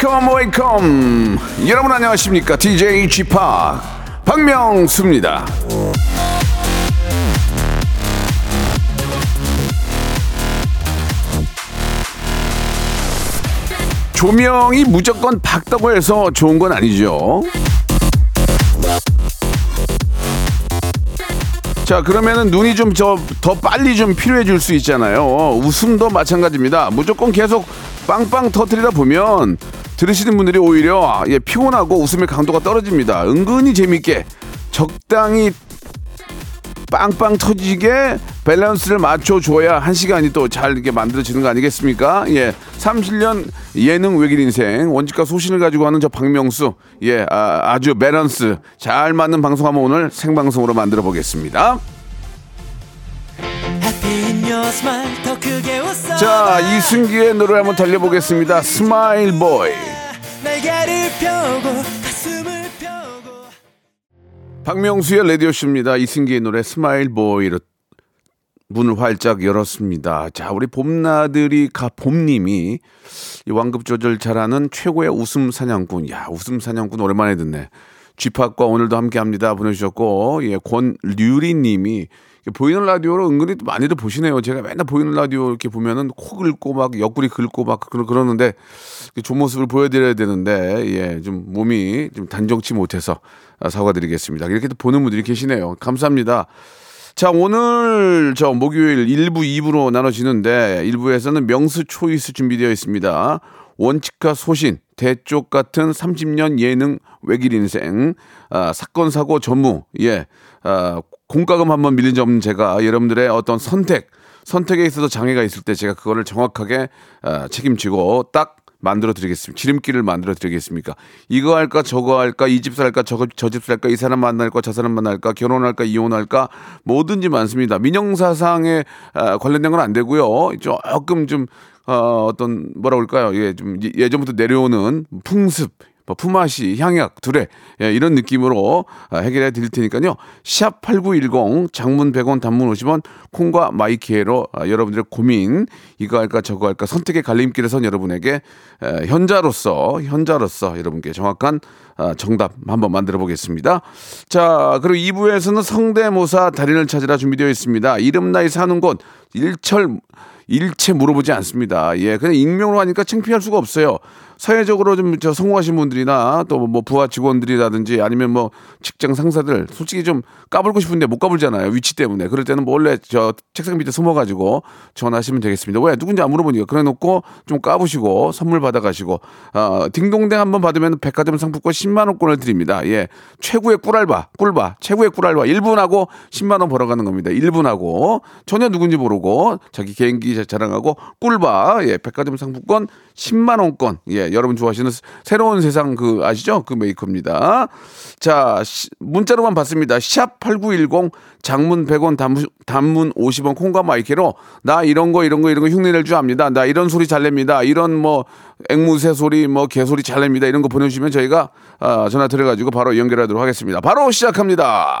Welcome, welcome. 여러분 안녕하십니까? DJ Chip 박명수입니다. 조명이 무조건 밝다고 해서 좋은 건 아니죠. 자, 그러면은 눈이 좀 저 더 빨리 좀 필요해질 수 있잖아요. 웃음도 마찬가지입니다. 무조건 계속 빵빵 터트리다 보면 들으시는 분들이 오히려 예, 피곤하고 웃음의 강도가 떨어집니다. 은근히 재밌게 적당히 빵빵 터지게 밸런스를 맞춰줘야 한 시간이 또 잘 이렇게 만들어지는 거 아니겠습니까? 예. 30년 예능 외길 인생, 원칙과 소신을 가지고 하는 저 박명수, 예, 아, 주 밸런스 잘 맞는 방송 한번 오늘 생방송으로 만들어 보겠습니다. 자, 이승기의 노래 한번 달려보겠습니다. Smile Boy. 박명수의 라디오쇼입니다. 이승기의 노래 Smile Boy로 문을 활짝 열었습니다. 자, 우리 봄나들이 가 봄님이 이 완급 조절 잘하는 최고의 웃음 사냥꾼. 야, 웃음 사냥꾼 오랜만에 듣네. 쥐팍과 오늘도 함께 합니다. 보내주셨고, 예, 권류리 님이 보이는 라디오로 은근히 많이들 보시네요. 제가 맨날 보이는 라디오 이렇게 보면은 코 긁고 막 옆구리 긁고 막 그러, 그러는데 좋은 모습을 보여드려야 되는데, 예, 좀 몸이 좀 단정치 못해서 사과드리겠습니다. 이렇게 보는 분들이 계시네요. 감사합니다. 자, 오늘 저 목요일 1부, 2부로 나눠지는데 1부에서는 명수 초이스 준비되어 있습니다. 원칙과 소신, 대쪽 같은 30년 예능 외길 인생, 아, 사건, 사고, 전무, 예, 아, 공과금 한번 밀린 점 제가 여러분들의 어떤 선택, 선택에 있어서 장애가 있을 때 제가 그거를 정확하게 아, 책임지고 딱 만들어 드리겠습니다. 지름길을 만들어 드리겠습니까? 이거 할까 저거 할까 이 집 살까 저거 저집 살까 이 사람 만날까 저 사람 만날까 결혼할까 이혼할까 뭐든지 많습니다. 민영사상에 아, 관련된 건 안 되고요. 조금 좀 어, 어떤 뭐라 그럴까요? 예, 좀 예전부터 내려오는 풍습 뭐 품앗이, 향약, 두레 예, 이런 느낌으로 아, 해결해 드릴 테니까요. 샵 8910 장문 100원 단문 50원 콩과 마이키에로 아, 여러분들의 고민 이거 할까 저거 할까 선택의 갈림길에 선 여러분에게 에, 현자로서 현자로서 여러분께 정확한 아, 정답 한번 만들어 보겠습니다. 자, 그리고 2부에서는 성대모사 달인을 찾으라 준비되어 있습니다. 이름 나이 사는 곳 일철 일체 물어보지 않습니다. 예, 그냥 익명으로 하니까 창피할 수가 없어요. 사회적으로 좀 저 성공하신 분들이나 또 뭐 부하 직원들이라든지 아니면 뭐 직장 상사들 솔직히 좀 까불고 싶은데 못 까불잖아요. 위치 때문에. 그럴 때는 몰래 저 책상 밑에 숨어가지고 전화하시면 되겠습니다. 왜 누군지 안 물어보니까 그래 놓고 좀 까부시고 선물 받아가시고 어, 딩동댕 한번 받으면 백화점 상품권 10만 원권을 드립니다. 예, 최고의 꿀알바, 꿀바, 최고의 꿀알바 1분하고 10만 원 벌어가는 겁니다. 1분하고 전혀 누군지 모르고 자기 개인기 자랑하고 꿀바, 예, 백화점 상품권 10만 원권, 예, 여러분 좋아하시는 새로운 세상 그 아시죠? 그 메이커입니다. 자, 시, 문자로만 받습니다. 샵 8910 장문 100원 단문, 단문 50원 콩과 마이케이로 나 이런 거 이런 거 이런 거 흉내 낼 줄 압니다. 나 이런 소리 잘 냅니다. 이런 뭐 앵무새 소리 뭐 개소리 잘 냅니다. 이런 거 보내주시면 저희가 아, 전화 드려가지고 바로 연결하도록 하겠습니다. 바로 시작합니다.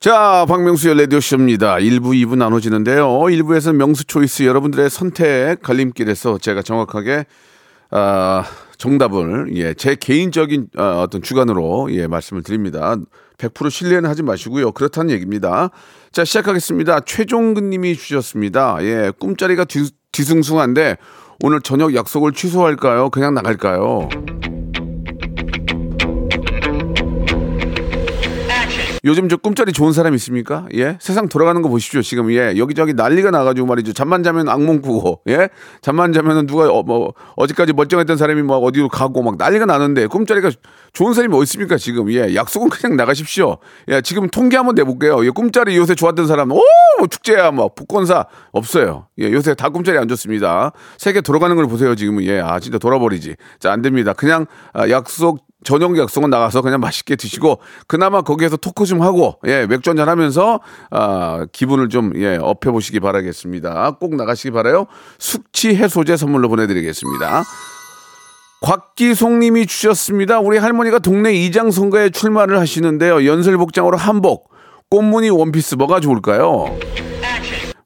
자, 박명수의 라디오쇼입니다. 1부, 2부 나눠지는데요. 1부에서 명수 초이스 여러분들의 선택 갈림길에서 제가 정확하게, 아, 정답을, 예, 제 개인적인 어, 어떤 주관으로, 예, 말씀을 드립니다. 100% 신뢰는 하지 마시고요. 그렇다는 얘기입니다. 자, 시작하겠습니다. 최종근 님이 주셨습니다. 예, 꿈자리가 뒤, 뒤숭숭한데 오늘 저녁 약속을 취소할까요? 그냥 나갈까요? 요즘 저 꿈자리 좋은 사람 있습니까? 예? 세상 돌아가는 거 보십시오. 지금 예. 여기저기 난리가 나가지고 말이죠. 잠만 자면 악몽 꾸고 예? 잠만 자면은 누가 어, 뭐 어제까지 멀쩡했던 사람이 막 어디로 가고 막 난리가 나는데 꿈자리가 좋은 사람이 어디 있습니까? 지금 예. 약속은 그냥 나가십시오. 예. 지금 통계 한번 내볼게요. 예. 꿈자리 요새 좋았던 사람 오 축제야 뭐 복권사 없어요. 예. 요새 다 꿈자리 안 좋습니다. 세계 돌아가는 걸 보세요. 지금 예. 아 진짜 돌아버리지. 자 안 됩니다. 그냥 아, 약속 저녁 약속은 나가서 그냥 맛있게 드시고 그나마 거기에서 토크 좀 하고 예 맥주 한잔 하면서 아 기분을 좀예 업해 보시기 바라겠습니다. 꼭 나가시기 바라요. 숙취 해소제 선물로 보내드리겠습니다. 곽기송님이 주셨습니다. 우리 할머니가 동네 이장 선거에 출마를 하시는데요. 연설 복장으로 한복, 꽃무늬 원피스 뭐가 좋을까요?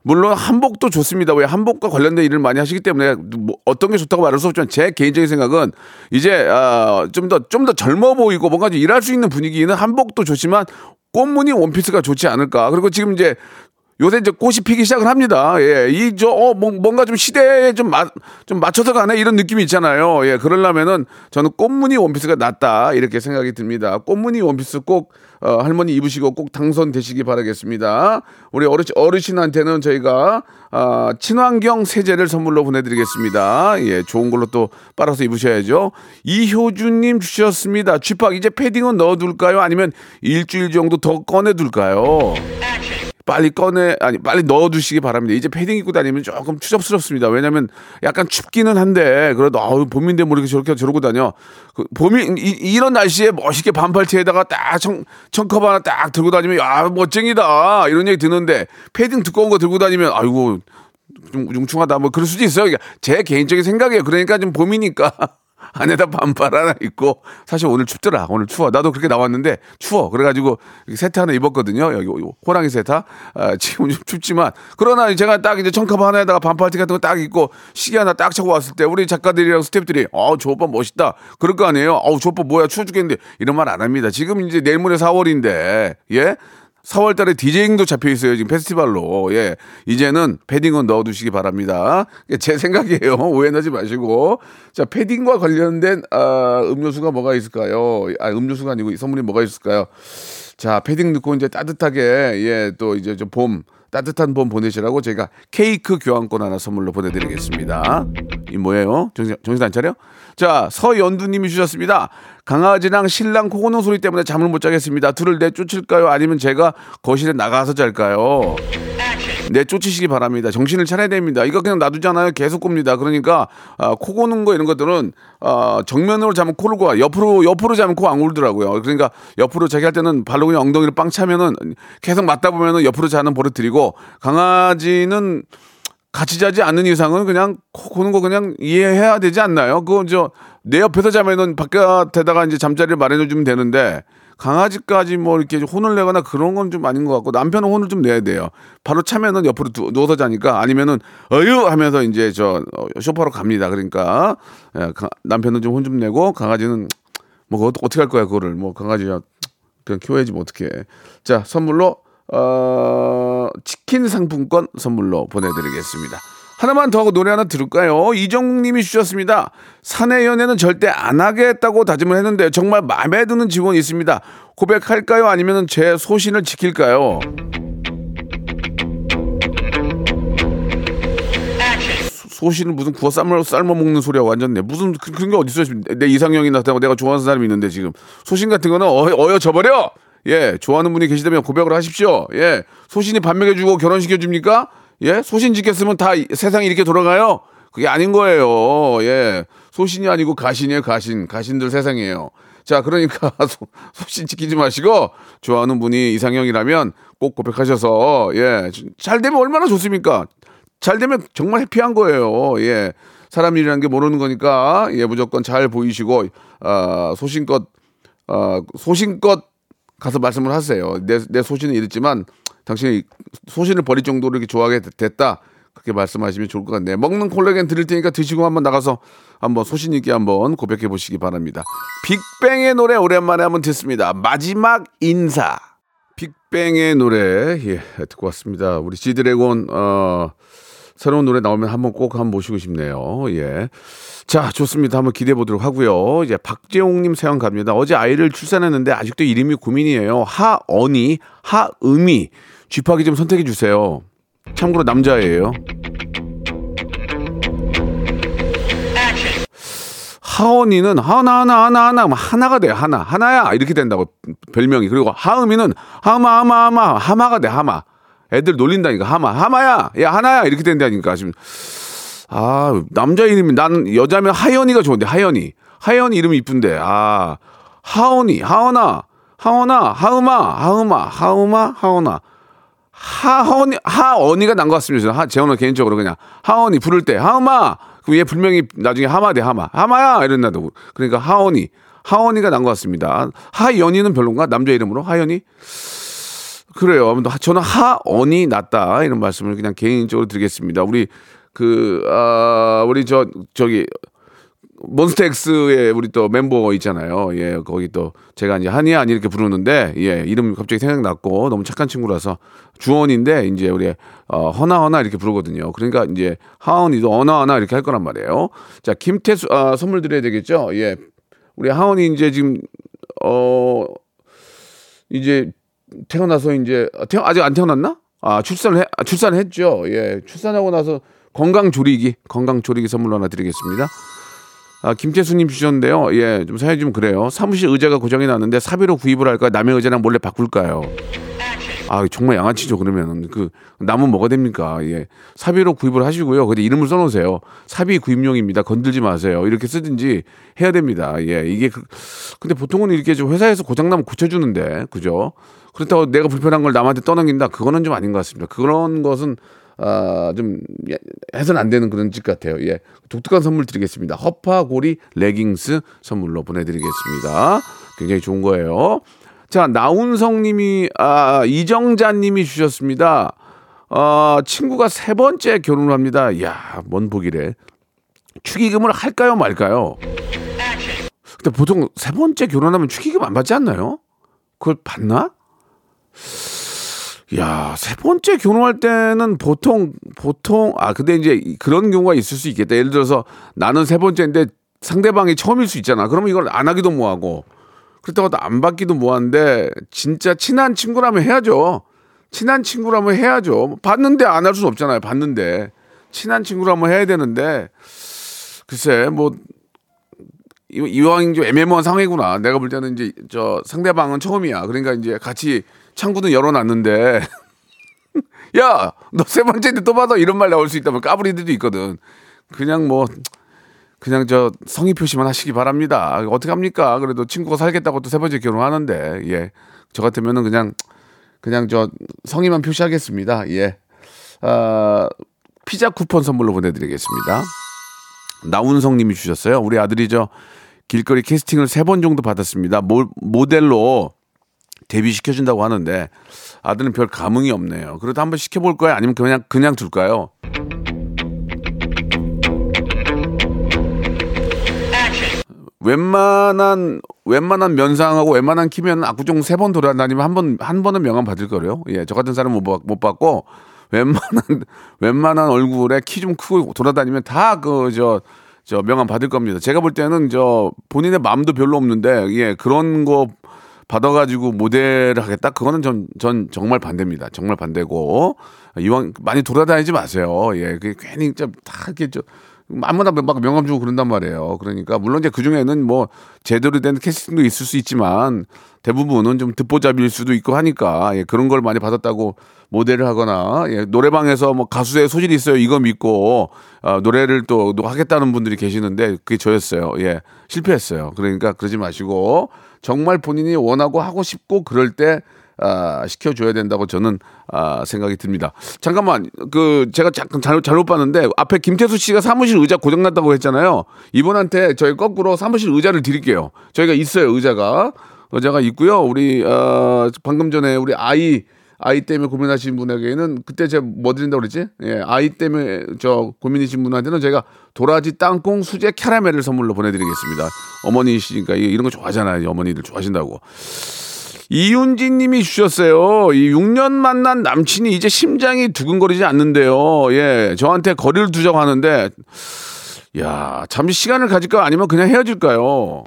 물론 한복도 좋습니다. 왜 한복과 관련된 일을 많이 하시기 때문에 뭐 어떤 게 좋다고 말할 수 없지만 제 개인적인 생각은 이제 아, 좀더좀더 젊어 보이고 뭔가 좀 일할 수 있는 분위기는 한복도 좋지만 꽃무늬 원피스가 좋지 않을까. 그리고 지금 이제 요새 이제 꽃이 피기 시작을 합니다. 예, 이 저어 뭔가 좀 시대에 좀 맞 좀 맞춰서 가네 이런 느낌이 있잖아요. 예, 그러려면은 저는 꽃무늬 원피스가 낫다 이렇게 생각이 듭니다. 꽃무늬 원피스 꼭 어, 할머니 입으시고 꼭 당선되시기 바라겠습니다. 우리 어르신 어르신한테는 저희가 어, 친환경 세제를 선물로 보내드리겠습니다. 예, 좋은 걸로 또 빨아서 입으셔야죠. 이효준님 주셨습니다. 쥐팍 이제 패딩은 넣어둘까요? 아니면 일주일 정도 더 꺼내둘까요? 빨리 꺼내 아니 빨리 넣어두시기 바랍니다. 이제 패딩 입고 다니면 조금 추접스럽습니다. 왜냐하면 약간 춥기는 한데 그래도 아우 봄인데 뭐 이렇게 저렇게 저러고 다녀. 그 봄이 이, 런 날씨에 멋있게 반팔티에다가 딱 청, 청커버 하나 딱 들고 다니면 야 멋쟁이다 이런 얘기 듣는데 패딩 두꺼운 거 들고 다니면 아이고 좀 뭉충하다 뭐 그럴 수도 있어요. 제 개인적인 생각이에요. 그러니까 좀 봄이니까 안에다 반팔 하나 입고 사실 오늘 춥더라. 오늘 추워. 나도 그렇게 나왔는데 추워. 그래가지고 세트 하나 입었거든요. 여기 호랑이 세타. 아, 지금 좀 춥지만 그러나 제가 딱 이제 청카바 하나에다가 반팔티 같은 거 딱 입고 시계 하나 딱 차고 왔을 때 우리 작가들이랑 스태프들이 어저 오빠 멋있다. 그럴 거 아니에요. 어우 저 오빠 뭐야 추워 죽겠는데 이런 말 안 합니다. 지금 이제 내일 모레 4월인데 예 4월 달에 디제잉도 잡혀 있어요. 지금 페스티벌로. 예. 이제는 패딩은 넣어 두시기 바랍니다. 제 생각이에요. 오해하지 마시고. 자, 패딩과 관련된 아, 음료수가 뭐가 있을까요? 아, 음료수가 아니고 선물이 뭐가 있을까요? 자, 패딩 넣고 이제 따뜻하게 예, 또 이제 좀 봄 따뜻한 봄 보내시라고 제가 케이크 교환권 하나 선물로 보내드리겠습니다. 이 뭐예요? 정신, 안 차려? 자, 서연두님이 주셨습니다. 강아지랑 신랑 코 고는 소리 때문에 잠을 못 자겠습니다. 둘을 내쫓을까요? 아니면 제가 거실에 나가서 잘까요? 내쫓으시기 바랍니다. 정신을 차려야 됩니다. 이거 그냥 놔두잖아요. 계속 꿉니다. 그러니까 아, 코 고는 거 이런 것들은 아, 정면으로 자면 코를 고 옆으로 옆으로 자면 코 안 울더라고요. 그러니까 옆으로 자기 할 때는 발로 그냥 엉덩이를 빵 차면은 계속 맞다 보면은 옆으로 자는 버릇 들이고 강아지는 같이 자지 않는 이상은 그냥 코 고는 거 그냥 이해해야 되지 않나요? 그거 저내 옆에서 자면은 바깥에다가 이제 잠자리를 마련해 주면 되는데 강아지까지 뭐 이렇게 혼을 내거나 그런 건 좀 아닌 것 같고 남편은 혼을 좀 내야 돼요. 바로 차면은 옆으로 두, 누워서 자니까 아니면은 어유 하면서 이제 저 어, 쇼파로 갑니다. 그러니까 예, 가, 남편은 좀혼좀 내고 강아지는 뭐 어떻게 할 거야 그거를 뭐 강아지 그냥 키워야지 뭐 어떻게. 자 선물로 어, 치킨 상품권 선물로 보내드리겠습니다. 하나만 더 하고 노래 하나 들을까요? 이정님이 주셨습니다. 사내 연애는 절대 안 하겠다고 다짐을 했는데 정말 마음에 드는 직원이 있습니다. 고백할까요? 아니면 제 소신을 지킬까요? 소신을 무슨 구워 삶아, 삶아 먹는 소리야 완전 내 무슨 그, 그런 게 어디 있어 내 이상형이 나타나고 내가 좋아하는 사람이 있는데 지금 소신 같은 거는 어, 어여 져 버려 예, 좋아하는 분이 계시다면 고백을 하십시오. 예, 소신이 반맥해주고 결혼시켜줍니까? 예, 소신 지켰으면 다 세상이 이렇게 돌아가요? 그게 아닌 거예요. 예, 소신이 아니고 가신이에요, 가신. 가신들 세상이에요. 자, 그러니까 소, 소신 지키지 마시고 좋아하는 분이 이상형이라면 꼭 고백하셔서 예, 잘 되면 얼마나 좋습니까? 잘 되면 정말 해피한 거예요. 예, 사람 일이라는 게 모르는 거니까 예, 무조건 잘 보이시고 어, 소신껏 어, 소신껏 가서 말씀을 하세요. 내, 내 소신은 이랬지만 당신이 소신을 버릴 정도로 이렇게 좋아하게 됐다. 그렇게 말씀하시면 좋을 것 같네요. 먹는 콜라겐 드릴 테니까 드시고 한번 나가서 한번 소신 있게 한번 고백해 보시기 바랍니다. 빅뱅의 노래 오랜만에 한번 듣습니다. 마지막 인사. 빅뱅의 노래 예, 듣고 왔습니다. 우리 지드래곤 어 새로운 노래 나오면 한번 꼭 한번 모시고 싶네요. 예. 자, 좋습니다. 한번 기대해 보도록 하고요. 이제 박재홍님 사연 갑니다. 어제 아이를 출산했는데 아직도 이름이 고민이에요. 하언이, 하음이. 쥐파기 좀 선택해 주세요. 참고로 남자예요. 하언이는 하나 하나 하나 하나 뭐 하나가 돼 하나 하나야 이렇게 된다고 별명이 그리고 하음이는 하마 하마 하마 하마가 돼 하마 애들 놀린다니까. 하마 하마야! 야 하나야! 이렇게 된다니까. 지금. 아 남자 이름이 나는 여자면 하연이가 좋은데 하연이. 하연이 이름이 이쁜데. 아 하언이 하언아 하언아 하음아 하음아 하음아 하언아. 하언이 하언이가 난 것 같습니다. 하 재원은 개인적으로 그냥. 하언이 부를 때 하음아! 그얘 분명히 나중에 하마 돼 하마. 하마야! 이랬나도. 그러니까 하언이 하언이가 난 것 같습니다. 하연이는 별론가? 남자 이름으로? 하연이 그래요. 저는 하언이 낫다 이런 말씀을 그냥 개인적으로 드리겠습니다. 우리 그 아, 우리 저 저기 몬스타엑스의 우리 또 멤버 있잖아요. 예, 거기 또 제가 이제 한이 아니 이렇게 부르는데 예, 이름 갑자기 생각났고 너무 착한 친구라서 주원인데 이제 우리 어, 허나 허나 이렇게 부르거든요. 그러니까 이제 하원이도 어나 하나 이렇게 할 거란 말이에요. 자, 김태수 아, 선물 드려야 되겠죠? 예. 우리 하원이 이제 지금 어 이제 태어나서 이제 태어 아직 안 태어났나? 아, 출산을 해, 아, 출산했죠. 예. 출산하고 나서 건강 조리기, 건강 조리기 선물로 하나 드리겠습니다. 아, 김태수님 주셨는데요. 예, 좀 사연이 좀 그래요. 사무실 의자가 고장이 났는데 사비로 구입을 할까? 남의 의자랑 몰래 바꿀까요? 아, 정말 양아치죠, 그러면. 그, 남은 뭐가 됩니까? 예. 사비로 구입을 하시고요. 근데 이름을 써 놓으세요. 사비 구입용입니다. 건들지 마세요. 이렇게 쓰든지 해야 됩니다. 예. 이게, 그, 근데 보통은 이렇게 좀 회사에서 고장 나면 고쳐 주는데, 그죠? 그렇다고 내가 불편한 걸 남한테 떠넘긴다? 그거는 좀 아닌 것 같습니다. 그런 것은 아, 좀 해서는 안 되는 그런 집 같아요. 예. 독특한 선물 드리겠습니다. 허파고리 레깅스 선물로 보내드리겠습니다. 굉장히 좋은 거예요. 자, 나운성 님이, 아, 이정자 님이 주셨습니다. 아, 친구가 세 번째 결혼을 합니다. 이야, 뭔 복이래. 축의금을 할까요, 말까요? 근데 보통 세 번째 결혼하면 축의금 안 받지 않나요? 그걸 받나? 야, 세 번째 결혼할 때는 보통, 보통, 아, 근데 이제 그런 경우가 있을 수 있겠다. 예를 들어서 나는 세 번째인데 상대방이 처음일 수 있잖아. 그러면 이걸 안 하기도 뭐하고. 그렇다고 안 받기도 뭐한데, 진짜 친한 친구라면 해야죠. 친한 친구라면 해야죠. 받는데 안 할 수는 없잖아요. 받는데. 친한 친구라면 해야 되는데, 글쎄, 뭐, 이왕 좀 애매모호한 상황이구나. 내가 볼 때는 이제 저 상대방은 처음이야. 그러니까 이제 같이 창구는 열어놨는데 야 너 세 번째인데 또 받아 이런 말 나올 수 있다면 까불이들도 있거든 그냥 뭐 그냥 저 성의 표시만 하시기 바랍니다. 어떻게 합니까? 그래도 친구가 살겠다고 또 세 번째 결혼하는데 예 저 같으면은 그냥 그냥 저 성의만 표시하겠습니다. 예. 아, 피자 쿠폰 선물로 보내드리겠습니다. 나운성님이 주셨어요. 우리 아들이 저 길거리 캐스팅을 세 번 정도 받았습니다. 모, 모델로 데뷔시켜준다고 하는데 아들은 별 감흥이 없네요. 그래도 한번 시켜볼 거야? 아니면 그냥, 그냥 둘까요? 웬만한 웬만한 면상하고 웬만한 키면 압구정 세 번 돌아다니면 한 번 한 번은 명함 받을 거래요. 예, 저 같은 사람은 못, 못 받고 웬만한 웬만한 얼굴에 키 좀 크고 돌아다니면 다 그 저 저 명함 받을 겁니다. 제가 볼 때는 저 본인의 마음도 별로 없는데 예 그런 거 받아가지고 모델을 하겠다? 그거는 전, 전 정말 반대입니다. 정말 반대고. 이왕 많이 돌아다니지 마세요. 예, 그 괜히 좀다 이렇게 좀 아무나 막 명함 주고 그런단 말이에요. 그러니까 물론 이제 그 중에는 뭐 제대로 된 캐스팅도 있을 수 있지만 대부분은 좀 듣보잡일 수도 있고 하니까 예, 그런 걸 많이 받았다고 모델을 하거나 예, 노래방에서 뭐 가수의 소질이 있어요 이거 믿고 어, 노래를 또 하겠다는 분들이 계시는데 그게 저였어요. 예, 실패했어요. 그러니까 그러지 마시고 정말 본인이 원하고 하고 싶고 그럴 때 아, 시켜줘야 된다고 저는 아, 생각이 듭니다. 잠깐만, 그 제가 잠깐 잘못 잘못 봤는데 앞에 김태수 씨가 사무실 의자 고장났다고 했잖아요. 이분한테 저희 거꾸로 사무실 의자를 드릴게요. 저희가 있어요 의자가 의자가 있고요. 우리 어, 방금 전에 우리 아이 아이 때문에 고민하신 분에게는 그때 제가 뭐 드린다고 그랬지? 예, 아이 때문에 저 고민이신 분한테는 제가 도라지 땅콩 수제 캐러멜을 선물로 보내드리겠습니다. 어머니시니까 이런 거 좋아하잖아요. 어머니들 좋아하신다고. 이윤진 님이 주셨어요. 이 6년 만난 남친이 이제 심장이 두근거리지 않는데요. 예, 저한테 거리를 두자고 하는데, 야, 잠시 시간을 가질까 아니면 그냥 헤어질까요?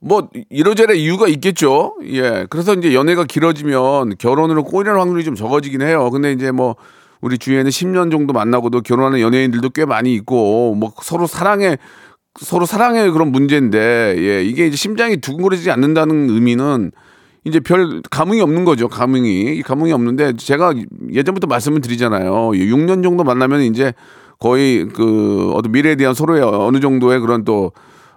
뭐 이러저러 이유가 있겠죠. 예. 그래서 이제 연애가 길어지면 결혼으로 꼬이는 확률이 좀 적어지긴 해요. 근데 이제 뭐 우리 주위에는 10년 정도 만나고도 결혼하는 연예인들도 꽤 많이 있고 뭐 서로 사랑에 서로 사랑의 그런 문제인데 예. 이게 이제 심장이 두근거리지 않는다는 의미는 이제 별 감흥이 없는 거죠. 감흥이. 이 감흥이 없는데 제가 예전부터 말씀을 드리잖아요. 6년 정도 만나면 이제 거의 그 어떤 미래에 대한 서로의 어느 정도의 그런 또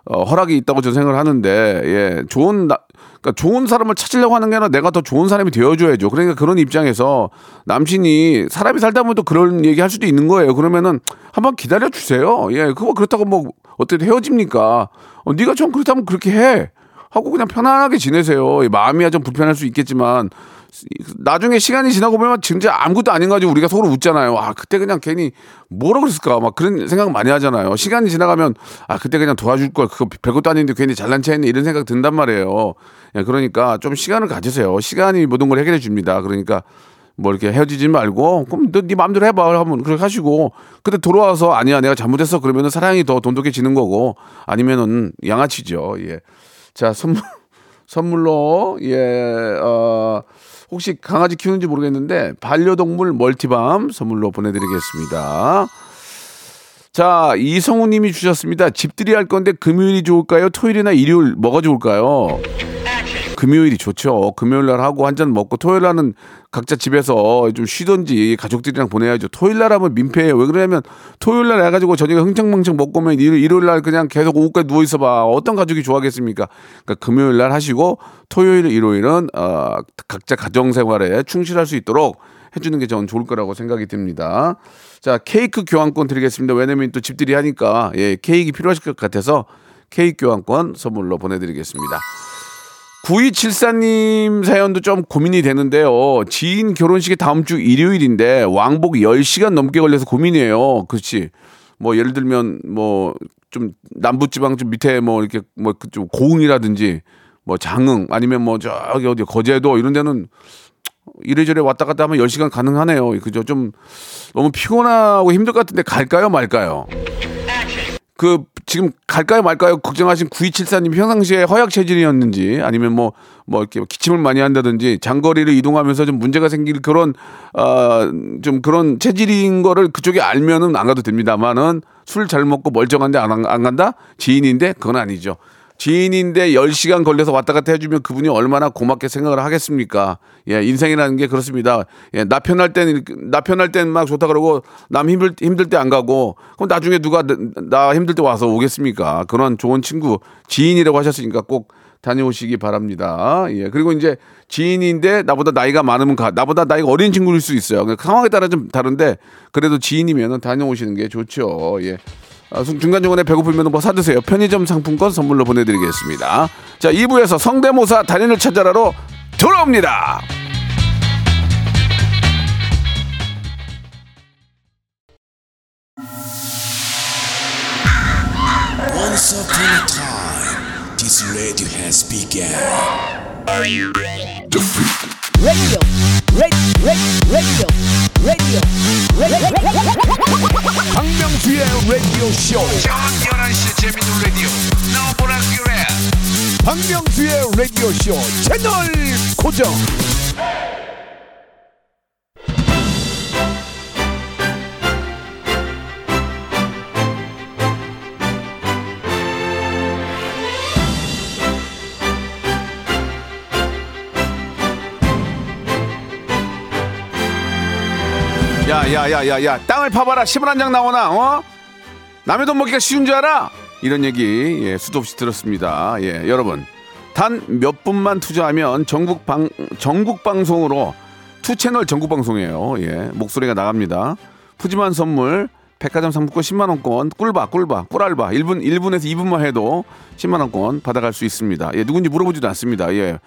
어, 허락이 있다고 저는 생각을 하는데 예 좋은 나, 그러니까 좋은 사람을 찾으려고 하는 게 아니라 내가 더 좋은 사람이 되어줘야죠. 그러니까 그런 입장에서 남친이 사람이 살다 보면 또 그런 얘기 할 수도 있는 거예요. 그러면은 한번 기다려 주세요. 예 그거 그렇다고 뭐 어떻게 헤어집니까? 어, 네가 좀 그렇다면 그렇게 해. 하고 그냥 편안하게 지내세요. 마음이야 좀 불편할 수 있겠지만 나중에 시간이 지나고 보면 진짜 아무것도 아닌 거지 우리가 서로 웃잖아요. 아 그때 그냥 괜히 뭐라 그랬을까 막 그런 생각 많이 하잖아요. 시간이 지나가면 아 그때 그냥 도와줄 걸 그거 별것도 아닌데 괜히 잘난 체 했네 이런 생각 든단 말이에요. 예, 그러니까 좀 시간을 가지세요. 시간이 모든 걸 해결해 줍니다. 그러니까 뭐 이렇게 헤어지지 말고 그럼 너네 마음대로 해봐 하면 그렇게 하시고 근데 돌아와서 아니야 내가 잘못했어 그러면은 사랑이 더 돈독해지는 거고 아니면은 양아치죠. 예. 자 선물 선물로 예 어 혹시 강아지 키우는지 모르겠는데 반려동물 멀티밤 선물로 보내드리겠습니다. 자 이성우 님이 주셨습니다. 집들이 할 건데 금요일이 좋을까요? 토요일이나 일요일 뭐가 좋을까요? 금요일이 좋죠. 금요일 날 하고 한 잔 먹고 토요일 날은 각자 집에서 좀 쉬던지 가족들이랑 보내야죠. 토요일 날 하면 민폐예요. 왜 그러냐면 토요일 날 해가지고 저녁에 흥청망청 먹고 오면 일요일 날 그냥 계속 오후까지 누워 있어봐. 어떤 가족이 좋아하겠습니까? 그러니까 금요일 날 하시고 토요일, 일요일은 어, 각자 가정 생활에 충실할 수 있도록 해주는 게 저는 좋을 거라고 생각이 듭니다. 자 케이크 교환권 드리겠습니다. 왜냐면 또 집들이 하니까 예 케이크 필요하실 것 같아서 케이크 교환권 선물로 보내드리겠습니다. 9274님 사연도 좀 고민이 되는데요. 지인 결혼식이 다음 주 일요일인데 왕복 10시간 넘게 걸려서 고민이에요. 그렇지. 뭐 예를 들면 뭐 좀 남부 지방 좀 밑에 뭐 이렇게 뭐 좀 고흥이라든지 뭐 장흥 아니면 뭐 저기 어디 거제도 이런 데는 이래저래 왔다 갔다 하면 10시간 가능하네요. 그죠? 좀 너무 피곤하고 힘들 것 같은데 갈까요 말까요? 그 지금 갈까요 말까요 걱정하신 9274님 평상시에 허약 체질이었는지 아니면 뭐뭐 뭐 이렇게 기침을 많이 한다든지 장거리를 이동하면서 좀 문제가 생길 그런 어좀 그런 체질인 거를 그쪽에 알면은 안 가도 됩니다만은 술 잘 먹고 멀쩡한데 안, 안 간다 지인인데 그건 아니죠. 지인인데 10시간 걸려서 왔다 갔다 해주면 그분이 얼마나 고맙게 생각을 하겠습니까? 예, 인생이라는 게 그렇습니다. 예, 나 편할 땐, 나 편할 땐 막 좋다 그러고 남 힘들, 힘들 때 안 가고 그럼 나중에 누가 나, 나 힘들 때 와서 오겠습니까? 그런 좋은 친구, 지인이라고 하셨으니까 꼭 다녀오시기 바랍니다. 예, 그리고 이제 지인인데 나보다 나이가 많으면 가, 나보다 나이가 어린 친구일 수 있어요. 그 상황에 따라 좀 다른데 그래도 지인이면 다녀오시는 게 좋죠. 예. 아, 중간중간에 배고프면 뭐 사드세요. 편의점 상품권 선물로 보내드리겠습니다. 자, 2부에서 성대모사 달인을 찾아라로 돌아옵니다. Once upon a time, this radio has begun. radio, radio, radio, radio, radio. 박명수의 라디오 쇼. 저녁 11시 재밌는 라디오. 박명수의 라디오 쇼 채널 고정. 야야야야야 땅을 파봐라 10원 한 장 나오나 어? 남의 돈 먹기가 쉬운 줄 알아? 이런 얘기 예, 수도 없이 들었습니다. 예, 여러분 단 몇 분만 투자하면 전국 방 전국 방송으로 two 채널 전국 방송이에요. 예, 목소리가 나갑니다. 푸짐한 선물 백화점 상품권 10만 원권 꿀바 꿀바 꿀알바 1분 1분에서 2분만 해도 10만 원권 받아갈 수 있습니다. 예, 누군지 물어보지도 않습니다. 예.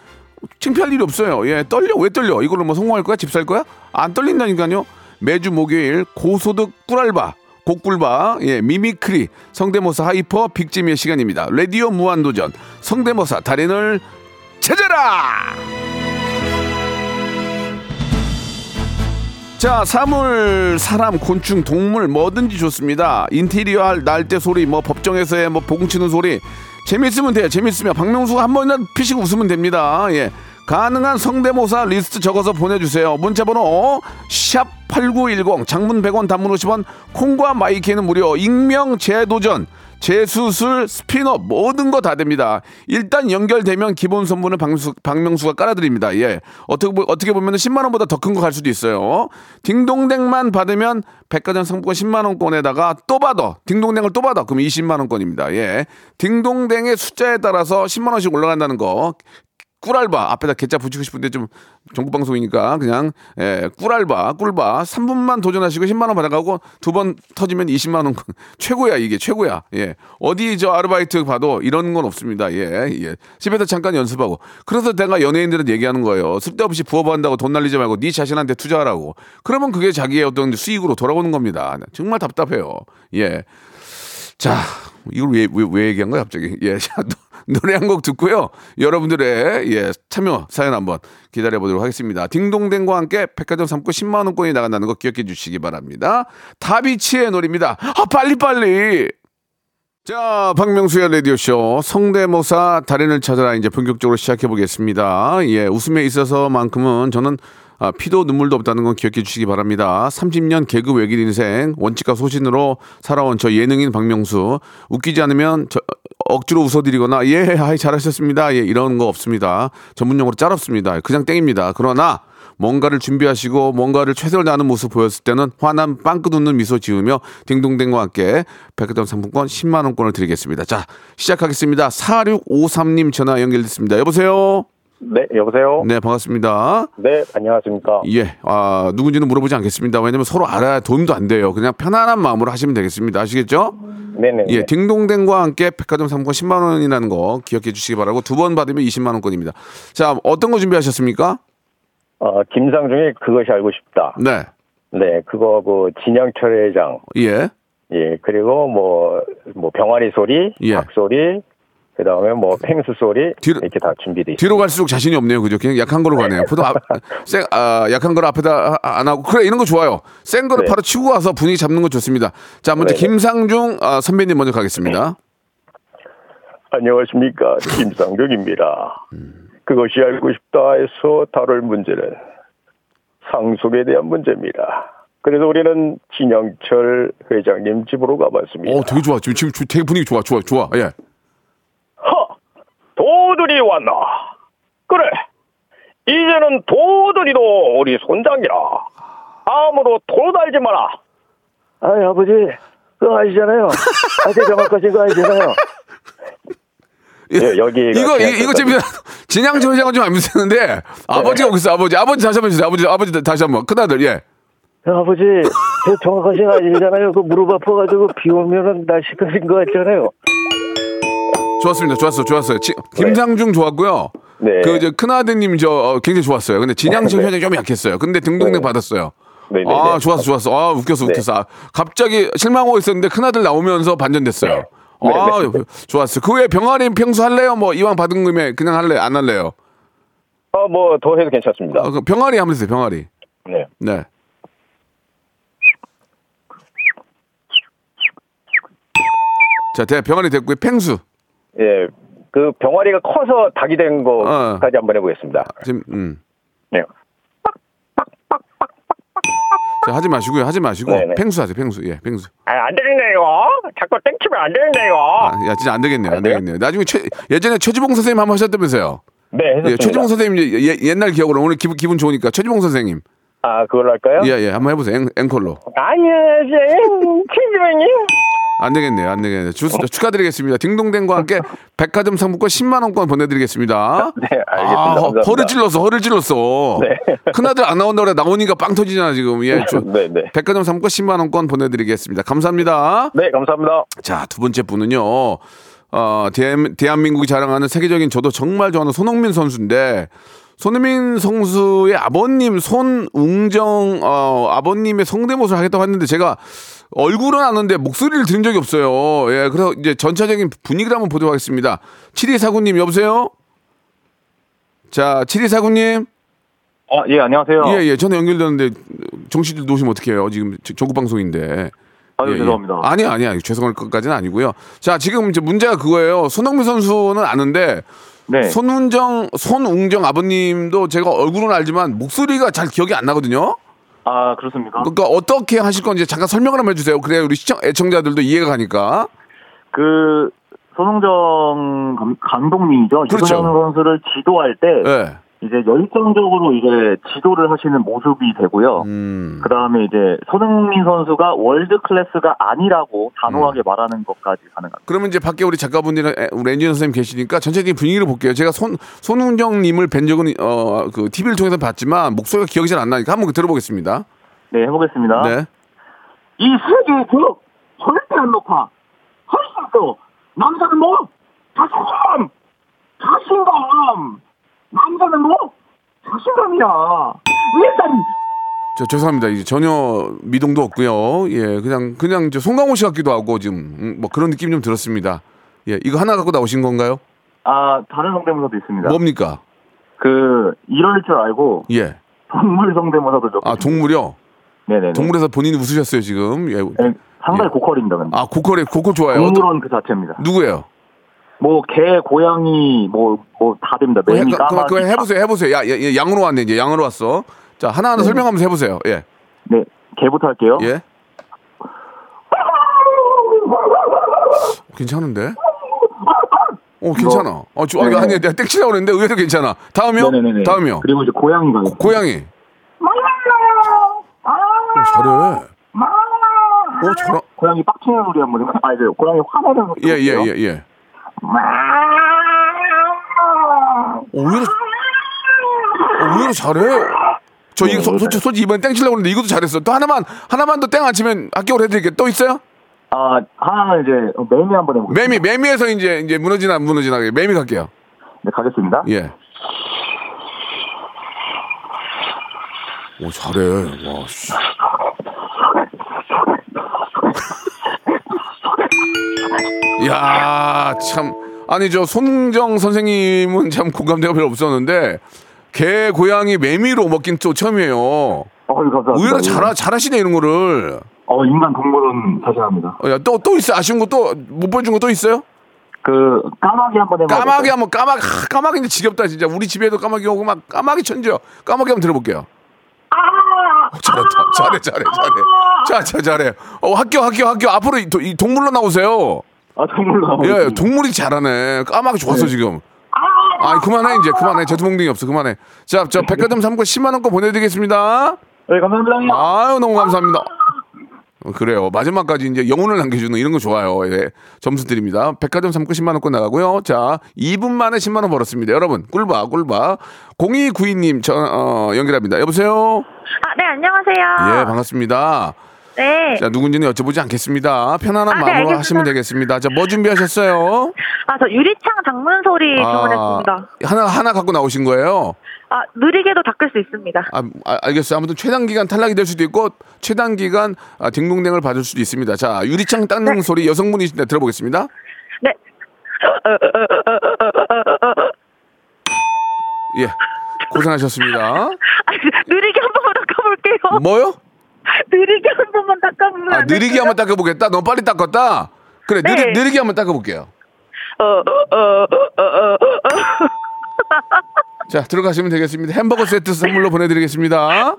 창피할 일이 없어요. 예, 떨려 왜 떨려? 이걸로 뭐 성공할 거야? 집 살 거야? 안 떨린다니까요. 매주 목요일 고소득 꿀알바 곡굴바, 예, 미미크리, 성대모사 하이퍼, 빅지미의 시간입니다. 라디오 무한도전, 성대모사 달인을 찾아라! 자, 사물, 사람, 곤충, 동물 뭐든지 좋습니다. 인테리어 할 날대 소리, 뭐 법정에서의 뭐 보공 치는 소리 재밌으면 돼요. 재밌으면 박명수가 한 번이나 피시고 웃으면 됩니다. 예. 가능한 성대모사 리스트 적어서 보내주세요. 문자번호 샵8910 장문 100원 단문 50원 콩과 마이케이는 무료 익명 재도전 재수술 스피너 모든 거 다 됩니다. 일단 연결되면 기본 선물은 박명수, 박명수가 깔아드립니다. 예. 어떻게, 보- 어떻게 보면 10만원보다 더 큰 거 갈 수도 있어요. 딩동댕만 받으면 백화점 상품권 10만원권에다가 또 받아. 딩동댕을 또 받아. 그럼 20만원권입니다. 예. 딩동댕의 숫자에 따라서 10만원씩 올라간다는 거. 꿀알바. 앞에다 개짜 붙이고 싶은데 좀 정부 방송이니까 그냥 예, 꿀알바 꿀바. 3분만 도전하시고 10만 원 받아가고 두 번 터지면 20만 원 최고야 이게 최고야. 예. 어디 저 아르바이트 봐도 이런 건 없습니다. 예 예. 집에서 잠깐 연습하고. 그래서 내가 연예인들은 얘기하는 거예요. 쓸데없이 부업한다고 돈 날리지 말고 네 자신한테 투자하라고. 그러면 그게 자기의 어떤 수익으로 돌아오는 겁니다. 정말 답답해요. 예. 자, 이걸 왜, 왜, 왜 얘기한 거야, 갑자기? 예, 자, 노- 노래 한 곡 듣고요. 여러분들의, 예, 참여 사연 한번 기다려 보도록 하겠습니다. 딩동댕과 함께 백화점 상품 10만 원권이 나간다는 거 기억해 주시기 바랍니다. 다비치의 노래입니다. 아, 빨리 빨리! 자, 박명수의 라디오쇼 성대모사 달인을 찾아라 이제 본격적으로 시작해 보겠습니다. 예, 웃음에 있어서만큼은 저는 아, 피도 눈물도 없다는 건 기억해 주시기 바랍니다. 30년 개그 외길 인생 원칙과 소신으로 살아온 저 예능인 박명수 웃기지 않으면 저, 억지로 웃어드리거나 예, 아이 잘하셨습니다. 예, 이런 거 없습니다. 전문용어로 짤없습니다. 그냥 땡입니다. 그러나 뭔가를 준비하시고 뭔가를 최선을 다하는 모습 보였을 때는 환한 빵긋 웃는 미소 지으며 딩동댕과 함께 백화점 상품권 10만 원권을 드리겠습니다. 자, 시작하겠습니다. 4653님 전화 연결됐습니다. 여보세요? 네, 여보세요? 네, 반갑습니다. 네, 안녕하십니까. 예, 아, 누군지는 물어보지 않겠습니다. 왜냐면 서로 알아야 도움도 안 돼요. 그냥 편안한 마음으로 하시면 되겠습니다. 아시겠죠? 네네. 예, 딩동댕과 함께 백화점 상품권 10만 원이라는 거 기억해 주시기 바라고 두 번 받으면 20만 원권입니다. 자, 어떤 거 준비하셨습니까? 어, 김상중의 그것이 알고 싶다. 네. 네, 그거 그 진양철 회장. 예. 예, 그리고 뭐, 뭐 병아리 소리, 예. 닭 소리, 그 다음에 뭐 펭수 소리. 뒤로- 이렇게 다 준비돼. 뒤로 갈수록 자신이 없네요. 그죠? 그냥 약한 거로 가네요. 포도 앞, 쌩, 아, 약한 거를 앞에다 아- 안 하고. 그래, 이런 거 좋아요. 센 거를 네. 바로 치고 와서 분위기 잡는 거 좋습니다. 자, 먼저 네. 김상중 아, 선배님 먼저 가겠습니다. 안녕하십니까. 김상중입니다. 그것이 알고 싶다에서 다룰 문제는 상속에 대한 문제입니다. 그래서 우리는 진양철 회장님 집으로 가봤습니다. 어, 되게 좋아. 지금, 지금 주- 되게 분위기 좋아. 좋아, 좋아. 예. 하! 도들이 왔나? 그래. 이제는 도들이도 우리 손장이라. 아무로 도 달지 마라. 아이, 아버지. 그거 아시잖아요. 아재 정확하신 거 아시잖아요. 예, 여기가 이거, 그냥 이- 이거 재밌어. 진양철 회장은 좀안 비슷한데, 아버지가 여기 있어, 아버지. 아버지 다시 한번 주세요. 아버지, 아버지 다시 한 번. 큰아들, 예. 아버지, 저 정확하신 거 아시잖아요. 그 무릎 아파가지고 비 오면은 날씨가신 거 같잖아요. 좋았습니다. 좋았어, 좋았어요. 지- 김상중 좋았고요. 네. 그, 저, 큰아드님 저, 어, 굉장히 좋았어요. 근데 진양철 네. 회장이 좀 약했어요. 근데 등동댕 네. 받았어요. 네네네. 아, 좋았어, 좋았어. 아, 웃겼어, 네. 웃겼어. 아, 갑자기 실망하고 있었는데 큰아들 나오면서 반전됐어요. 네, 아, 네. 좋았어. 그 외에 병아리 평소 할래요? 뭐, 이왕 받은 금에 그냥 할래? 안 할래요? 아, 뭐, 더 해도 괜찮습니다. 아, 그 병아리 하면 되세요, 병아리. 네. 네. 자, 대 병아리 됐고요. 팽수. 예. 그 병아리가 커서 닭이 된 거까지 한번 해보겠습니다. 지금, 음. 네. 자, 하지 마시고요. 하지 마시고. 네네. 팽수 하세요, 팽수. 예, 팽수. 아, 안 되겠네, 이거. 자꾸 땡치면 안 되겠네, 이거. 아, 야, 진짜 안 되겠네요. 안안 돼요? 되겠네요. 나중에 최, 예전에 최지봉 선생님 한번 하셨다면서요. 네, 예, 했었습니다. 최지봉 선생님 예, 예- 옛날 기억으로 오늘 기분, 기분 좋으니까 최지봉 선생님. 아, 그걸로 할까요? 예, 예. 한번 해보세요. 앵, 앵콜로. 안녕하세요, 최주영님. 안 되겠네요. 안 되겠네요. 좋습니다. 축하드리겠습니다. 딩동댕과 함께 백화점 상품권 10만 원권 보내드리겠습니다. 네, 알겠습니다. 아, 허-. 허를 찔렀어. 허를 찔렀어. 네. 큰아들 안 나온다고 그래. 나오니까 빵 터지잖아, 지금. 예. 저- 네, 네. 백화점 상품권 10만 원권 보내드리겠습니다. 감사합니다. 네, 감사합니다. 자, 두 번째 분은요. 어, 대한, 대한민국이 자랑하는 세계적인 저도 정말 좋아하는 손흥민 선수인데 손흥민 선수의 아버님 손웅정 어, 아버님의 성대모사를 하겠다고 했는데 제가 얼굴은 아는데 목소리를 들은 적이 없어요. 예, 그래서 이제 전체적인 분위기를 한번 보도록 하겠습니다. 7249님 여보세요? 자, 7249님. 아, 예, 안녕하세요. 예, 예. 전화 연결되는데 정신들 놓으시면 어떡해요. 지금 전국 방송인데. 아유, 예, 예. 죄송합니다. 아니, 아니, 아니. 죄송할 것까지는 아니고요. 자, 지금 이제 문제가 그거예요. 손흥민 선수는 아는데 네. 손운정, 손웅정 아버님도 제가 얼굴은 알지만 목소리가 잘 기억이 안 나거든요. 아, 그렇습니까? 그러니까 어떻게 하실 건지 잠깐 설명을 한번 해주세요. 그래야 우리 시청, 애청자들도 이해가 가니까. 그, 손웅정 감, 감독님이죠. 그렇죠. 유소년 선수를 지도할 때, 예. 이제 열정적으로 이제 지도를 하시는 모습이 되고요. 음. 그 다음에 이제 손흥민 선수가 world class가 아니라고 단호하게 말하는 것까지 가능합니다. 그러면 이제 밖에 우리 작가분들이랑 에, 우리 엔지니어 선생님 계시니까 전체적인 분위기를 볼게요. 제가 손 손흥정님을 뵌 적은 어 그 TV를 통해서 봤지만 목소리가 기억이 잘 안 나니까 한번 들어보겠습니다. 네, 해보겠습니다. 네. 이 세계 기록 절대 안 높아. 할 수 있어. 남자는 뭐? 자신감! 자신감! 남자는 뭐? 자신감이야. 일단 저 죄송합니다. 이제 전혀 미동도 없고요. 예, 그냥 그냥 저 송강호 씨 같기도 하고 지금 음, 뭐 그런 느낌 좀 들었습니다. 예, 이거 하나 갖고 나오신 건가요? 아 다른 성대모사도 있습니다. 뭡니까? 그 이럴 줄 알고 예. 동물 성대모사도 좀. 아 동물이요. 네네네. 동물에서 본인이 웃으셨어요 지금. 예. 네, 상당히 예. 고퀄입니다. 근데. 아 고퀄이 고퀄 좋아요. 동물원 그 자체입니다. 누구예요? 뭐 개, 고양이 뭐 뭐 다 됩니다. 해, 매미, 그거, 까마귀. 그거 해보세요. 해보세요. 야, 야, 야, 양으로 왔네 이제 양으로 왔어. 자 하나 하나 설명하면서 해보세요. 예. 네, 개부터 할게요. 예. 괜찮은데? 어 괜찮아. 어 좋아. 이거 네네. 아니 내가 땡치려고 그랬는데 의외로 괜찮아. 다음이요? 네네네. 다음이요. 그리고 이제 고양이가 있어요. 고양이. 어, 잘해. 어 잘하. 고양이 빡치는 소리 한번 해볼까요? 아 이제 고양이 화나는 소리. 예 예 예 해볼게요. 예, 예. 어, 의외로 어, 잘해. 저 이거 소- 솔직히 솔직히 이번 땡 치려고 했는데 이것도 잘했어. 또 하나만 하나만 더 땡 안 치면 합격을 해드릴게요. 또 있어요? 아 하나는 이제 매미 한번 해볼게요. 매미 매미에서 이제 이제 무너지나 안 무너지나 매미 갈게요. 네 가겠습니다. 예. 오 잘해. 와 씨. 야, 참 아니 저 손정 선생님은 참 공감대가 별로 없었는데 개, 고양이, 매미로 먹긴 또 처음이에요. 어, 감사합니다. 의외로 잘 잘하시네 이런 거를. 어 인간 동물은 자신합니다. 어, 야, 또, 또 있어? 아쉬운 거 또, 못 보여준 거 또 있어요? 그 까마귀 한번 해볼게요. 까마귀 한번, 까마귀, 하, 까마귀인데 지겹다, 진짜. 우리 집에도 까마귀 오고 막 까마귀 천지요. 까마귀 한번 들어볼게요. 어, 잘했다. 잘해, 잘해, 잘해. 자, 자, 잘해. 어, 학교, 학교, 학교. 앞으로 이, 도- 이 동물로 나오세요. 아 동물로. 예, 동물이 잘하네. 까마귀 좋았어, 지금. 아, 그만해, 이제. 그만해. 제투몽둥이 없어. 그만해. 자, 저 백화점 상권 10만원권 보내드리겠습니다. 네 감사합니다. 아유 너무 감사합니다. 어, 그래요. 마지막까지 이제 영혼을 남겨주는 이런 거 좋아요. 예. 점수 드립니다. 백화점 상품 10만 원권 나가고요. 자, 2분 만에 10만 원 벌었습니다. 여러분, 꿀바, 꿀바. 0292님 저 어, 연결합니다. 여보세요. 아, 네, 안녕하세요. 예, 반갑습니다. 네. 자, 누군지는 여쭤보지 않겠습니다. 편안한 아, 네, 마음으로 알겠습니다. 하시면 되겠습니다. 자, 뭐 준비하셨어요? 아, 저 유리창 장문 소리 주문했습니다. 하나 하나 갖고 나오신 거예요? 아, 느리게도 닦을 수 있습니다. 아, 아, 알겠어요. 아무튼 최단 기간 탈락이 될 수도 있고 최단 기간 아, 딩동댕을 받을 수도 있습니다. 자, 유리창 닦는 네. 소리 여성분이신데 들어보겠습니다. 네. 예. 고생하셨습니다. 아, 느리게 한 번만 닦아볼게요. 뭐요? 느리게 한 번만 닦아보면 아, 안 느리게? 한번 닦아보겠다? 너무 빨리 닦았다? 그래, 네. 느리, 느리게 한번 닦아볼게요. 어, 어, 어, 어, 어, 어. 자, 들어가시면 되겠습니다. 햄버거 세트 선물로 보내드리겠습니다.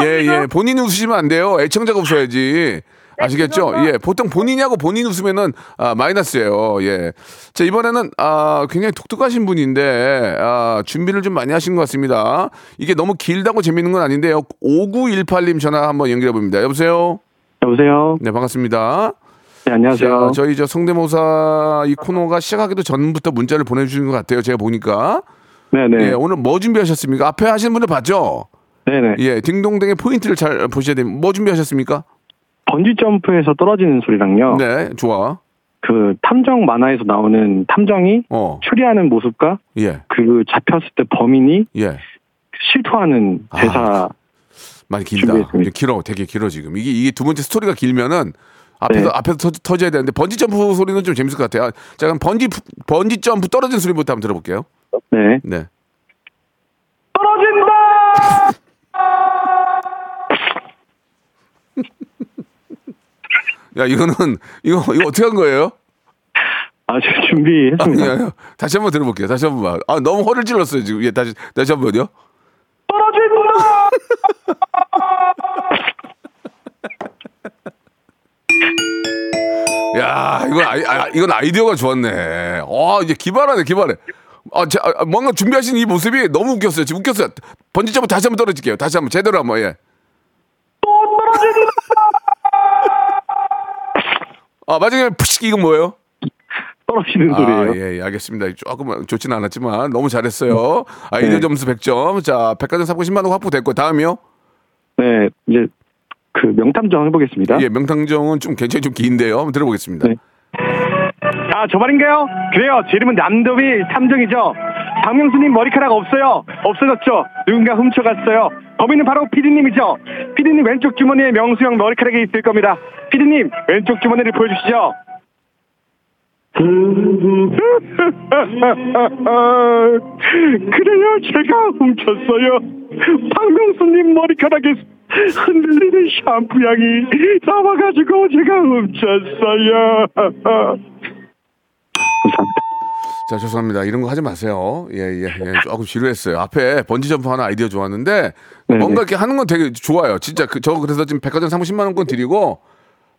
예, 예. 본인이 웃으시면 안 돼요. 애청자가 웃어야지. 아시겠죠? 그거는- 예. 보통 본인이 하고 본인 웃으면은, 아, 마이너스예요 예. 자, 이번에는, 아, 굉장히 독특하신 분인데, 아, 준비를 좀 많이 하신 것 같습니다. 이게 너무 길다고 재밌는 건 아닌데요. 5918님 전화 한번 연결해 봅니다. 여보세요? 여보세요. 네, 반갑습니다. 네, 안녕하세요. 자, 저희 저 성대모사 이 코너가 시작하기도 전부터 문자를 보내 주신 것 같아요. 제가 보니까. 네네. 예, 오늘 뭐 준비하셨습니까? 앞에 하시는 분들 봤죠? 네네. 예, 딩동댕의 포인트를 잘 보셔야 됩니다. 뭐 준비하셨습니까? 번지 점프에서 떨어지는 소리랑요. 네, 좋아. 그 탐정 만화에서 나오는 탐정이 어, 추리하는 모습과 예, 그 잡혔을 때 범인이 예. 실토하는 아, 대사 많이 길다. 길어, 되게 길어 지금. 이게 이게 두 번째 스토리가 길면은 앞에서 네. 앞에서 터, 터져야 되는데 번지 점프 소리는 좀 재밌을 것 같아요. 자, 그럼 번지 번지 점프 떨어진 소리부터 한번 들어볼게요. 네. 네. 야, 이거는 이거 이거 어떻게 한 거예요? 아, 제가 준비했습니다. 아니, 아니, 다시 한번 들어볼게요. 다시 한 번만. 아, 너무 허를 찔렀어요 지금. 예, 다시 다시 한 번요. 야, 이건 아이, 아, 이건 아이디어가 좋았네. 와, 이제 기발하네, 기발해. 아, 자, 아, 뭔가 준비하신 이 모습이 너무 웃겼어요. 지금 웃겼어요. 번지 점프 다시 한번 떨어질게요. 다시 한번 제대로 한번 예. 아, 마지막에 푸식 이건 뭐예요? 떨어지는 소리예요. 아, 예, 예, 알겠습니다. 조금 좋지는 않았지만 너무 잘했어요. 아이디어 네. 점수 100점. 자, 백화점 상품 10만 원 확보됐고 다음이요? 네, 이제 그 명탐정 해보겠습니다. 예, 명탕정은 좀 굉장히 좀 긴데요. 한번 들어보겠습니다. 네. 아, 저 말인가요? 그래요. 제 이름은 남도비 탐정이죠. 박명수님 머리카락 없어요. 없어졌죠. 누군가 훔쳐갔어요. 범인은 바로 피디님이죠. 피디님 왼쪽 주머니에 명수형 머리카락이 있을 겁니다. 피디님 왼쪽 주머니를 보여주시죠. 그래요. 제가 훔쳤어요. 박명수님 머리카락에 흔들리는 샴푸 향이 나와가지고 제가 훔쳤어요. 감사합니다. 자, 죄송합니다. 이런 거 하지 마세요. 예, 예, 예. 조금 지루했어요. 앞에 번지 점프 하는 아이디어 좋았는데 네, 뭔가 네. 이렇게 하는 건 되게 좋아요. 진짜 그, 저 그래서 지금 백화점 상품 10만 원권 드리고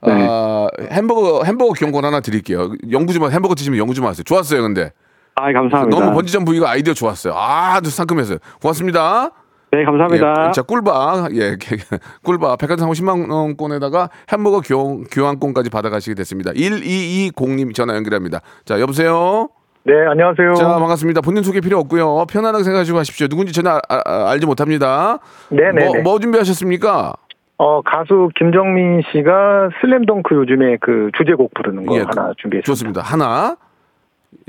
네. 아, 햄버거 햄버거 경권 하나 드릴게요. 영구 좀 하- 햄버거 드시면 영구 좀 하세요. 좋았어요, 근데. 아, 감사합니다. 너무 번지 점프 이거 아이디어 좋았어요. 아, 아주 상큼했어요. 고맙습니다. 네, 감사합니다. 예, 자, 꿀바, 예, 꿀바, 백화점 상품 10만 원권에다가 햄버거 교, 교환권까지 받아가시게 됐습니다. 1220님 전화 연결합니다. 자, 여보세요? 네, 안녕하세요. 자, 반갑습니다. 본인 소개 필요 없고요. 편안하게 생각하시고 하십시오. 누군지 저는 아- 아- 알지 못합니다. 네네네. 뭐, 뭐 준비하셨습니까? 어, 가수 김정민 씨가 슬램덩크 요즘에 그 주제곡 부르는 거 예, 하나 준비했습니다. 좋습니다. 하나.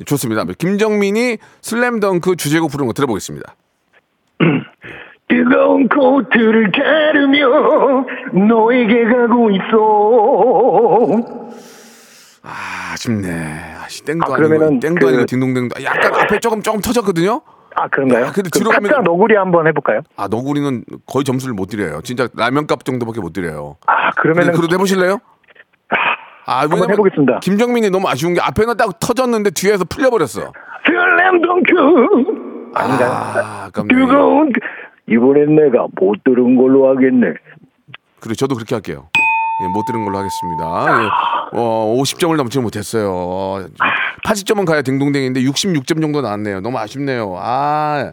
좋습니다. 김정민이 슬램덩크 주제곡 부르는 거 들어보겠습니다. 뜨거운 코트를 가르며 너에게 가고 있어. 아, 아쉽네. 아씨, 땡도 아, 아, 니고 그러면은 땡도 그- 아니고 딩동댕도. 약간 앞에 조금 조금 터졌거든요. 아, 그런가요? 아, 근데 그 뒤로 가면- 카트랑 너구리 한번 해볼까요? 아, 너구리는 거의 점수를 못 드려요. 진짜 라면값 정도밖에 못 드려요. 아, 그러면은 그래도 해보실래요? 아, 한번 왜냐면 해보겠습니다. 김정민이 너무 아쉬운 게 앞에는 딱 터졌는데 뒤에서 풀려버렸어. 슬램덩크 아닌가요? 아. 뜨거운 이번엔 내가 못 들은 걸로 하겠네. 그래, 저도 그렇게 할게요. 예, 못 들은 걸로 하겠습니다. 예. 어, 50점을 넘지 못했어요. 80점은 가야 딩동댕인데 66점 정도 나왔네요. 너무 아쉽네요. 아,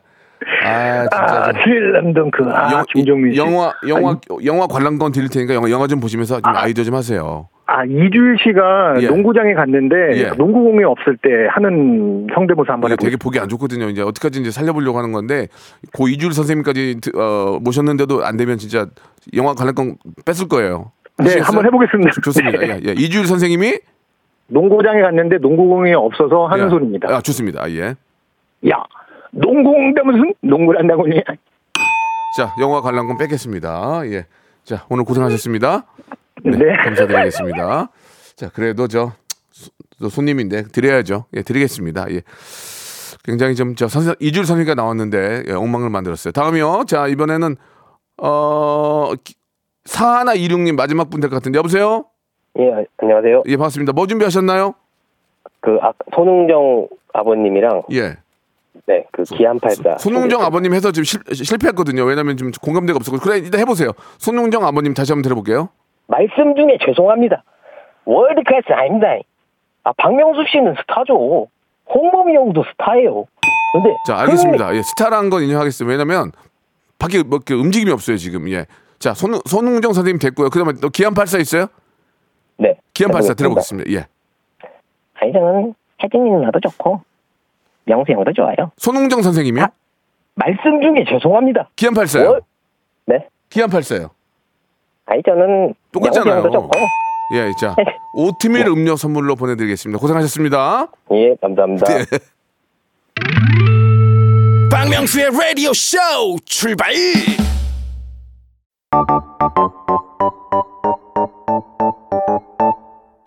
아, 진짜. 아, 좀 슬램덩크. 아, 영- 김종민 씨. 영화, 영화, 영화 관람권 드릴 테니까 영화, 영화 좀 보시면서 좀 아이디어 좀 하세요. 아, 이주일 씨가 예. 농구장에 갔는데 예. 농구 공이 없을 때 하는 성대모사 한번 해보겠습니다. 되게 보기 안 좋거든요. 이제 어떻게든지 이제 살려보려고 하는 건데 고 이주일 선생님까지 드- 어, 모셨는데도 안 되면 진짜 영화 관람권 뺐을 거예요. 네? 한번 해보겠습니다. 좋습니다. 네. 예, 예. 이주일 선생님이 농구장에 갔는데 농구공이 없어서 하는 예. 소리입니다. 아, 좋습니다. 아, 예. 야, 농구공 때문에 무슨 농구를 한다고 그러냐? 자, 영화 관람권 뺏겠습니다. 예. 자, 오늘 고생하셨습니다. 네, 네. 감사드리겠습니다. 자, 그래도 저 소- 또 손님인데 드려야죠. 예, 드리겠습니다. 예. 굉장히 좀 저 선생 이주일 선생님가 나왔는데 예, 엉망을 만들었어요. 다음이요. 자, 이번에는 어 기- 사하나 이륙님 마지막 분 될 것 같은데 여보세요? 예, 안녕하세요. 예, 반갑습니다. 뭐 준비하셨나요? 그 아, 손웅정 아버님이랑 예. 네, 그 기안팔사. 손웅정 아버님 해서 지금 실, 실패했거든요. 왜냐면 지금 공감대가 없었고. 그래, 일단 해보세요. 손웅정 아버님 다시 한번 들어볼게요. 말씀 중에 죄송합니다. world class 아닙니다. 아, 박명수 씨는 스타죠. 홍범이 형도 스타예요. 근데 자, 알겠습니다. 예, 스타라는 건 인정하겠습니다. 왜냐면 밖에 뭐 이렇게 움직임이 없어요, 지금. 예. 자, 손, 손흥정 선생님 됐고요. 그 다음에 또 기안84 있어요? 네. 기안84 해보겠습니다. 들어보겠습니다. 예. 저는 혜진이 누나도 좋고 명수 형도 좋아요. 손흥정 선생님이요? 말씀 중에 죄송합니다. 기안84요. 월- 네. 기안84요. 아니 저는 똑같잖아요. 예, 자, 오트밀 음료 선물로 보내드리겠습니다. 고생하셨습니다. 예, 감사합니다. 박명수의 라디오 쇼 출발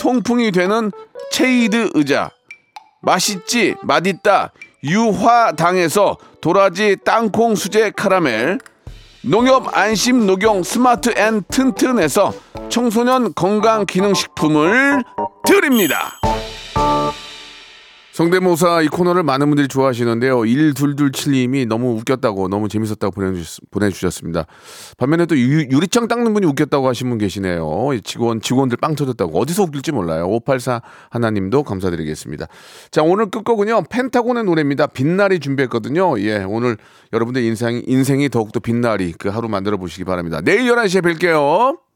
통풍이 되는 체이드 의자, 맛있지 맛있다. 유화당에서 도라지 땅콩 수제 카라멜, 농협 안심 녹용 스마트 앤 튼튼에서 청소년 건강 기능식품을 드립니다. 성대모사 이 코너를 많은 분들이 좋아하시는데요. 1227님이 너무 웃겼다고, 너무 재밌었다고 보내주셨, 보내주셨습니다. 반면에 또 유, 유리창 닦는 분이 웃겼다고 하신 분 계시네요. 직원, 직원들 빵 터졌다고. 어디서 웃길지 몰라요. 584 하나님도 감사드리겠습니다. 자, 오늘 끝곡은요. 펜타곤의 노래입니다. 빛날이 준비했거든요. 예, 오늘 여러분들 인생, 인생이 더욱더 빛날이 그 하루 만들어 보시기 바랍니다. 내일 11시에 뵐게요.